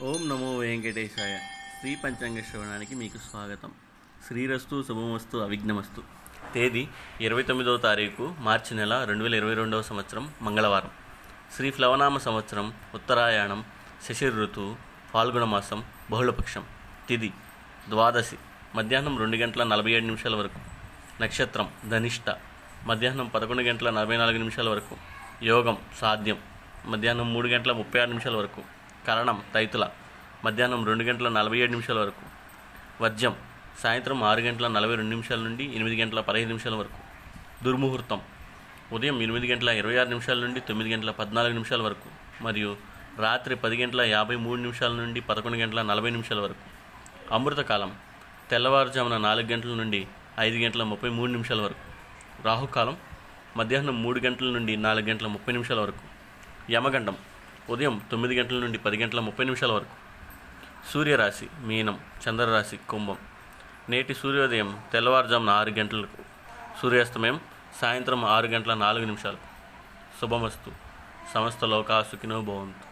ఓం నమో వెంకటేశాయ. శ్రీ పంచాంగ శ్రవణానికి మీకు స్వాగతం. శ్రీరస్తు శుభమస్తు అవిఘ్నమస్తు. తేదీ ఇరవై తొమ్మిదవ తారీఖు మార్చి నెల రెండు వేల ఇరవై రెండవ సంవత్సరం మంగళవారం. శ్రీ ఫ్లవనామ సంవత్సరం ఉత్తరాయణం శశిర్ ఋతువు ఫాల్గుణ మాసం బహుళపక్షం. తిది ద్వాదశి మధ్యాహ్నం రెండు గంటల నలభై ఏడు నిమిషాల వరకు. నక్షత్రం ధనిష్ట మధ్యాహ్నం పదకొండు గంటల నలభై నాలుగు నిమిషాల వరకు. యోగం సాధ్యం మధ్యాహ్నం మూడు గంటల ముప్పై ఆరు నిమిషాల వరకు. కరణం రైతుల మధ్యాహ్నం రెండు గంటల నలభై ఏడు నిమిషాల వరకు. వజ్యం సాయంత్రం ఆరు గంటల నలభై రెండు నిమిషాల నుండి ఎనిమిది గంటల పదహైదు నిమిషాల వరకు. దుర్ముహూర్తం ఉదయం ఎనిమిది గంటల ఇరవై ఆరు నిమిషాల నుండి తొమ్మిది గంటల పద్నాలుగు నిమిషాల వరకు మరియు రాత్రి పది గంటల యాభై మూడు నిమిషాల నుండి పదకొండు గంటల నలభై నిమిషాల వరకు. అమృతకాలం తెల్లవారుజామున నాలుగు గంటల నుండి ఐదు గంటల ముప్పై మూడు నిమిషాల వరకు. రాహుకాలం మధ్యాహ్నం మూడు గంటల నుండి నాలుగు గంటల ముప్పై నిమిషాల వరకు. యమగండం ఉదయం తొమ్మిది గంటల నుండి పది గంటల ముప్పై నిమిషాల వరకు. సూర్యరాశి మీనం చంద్రరాశి కుంభం. నేటి సూర్యోదయం తెల్లవారుజామున ఆరు గంటలకు. సూర్యాస్తమయం సాయంత్రం ఆరు గంటల నాలుగు నిమిషాలకు. శుభమస్తు. సమస్త లోకా సుఖినో భవంతు.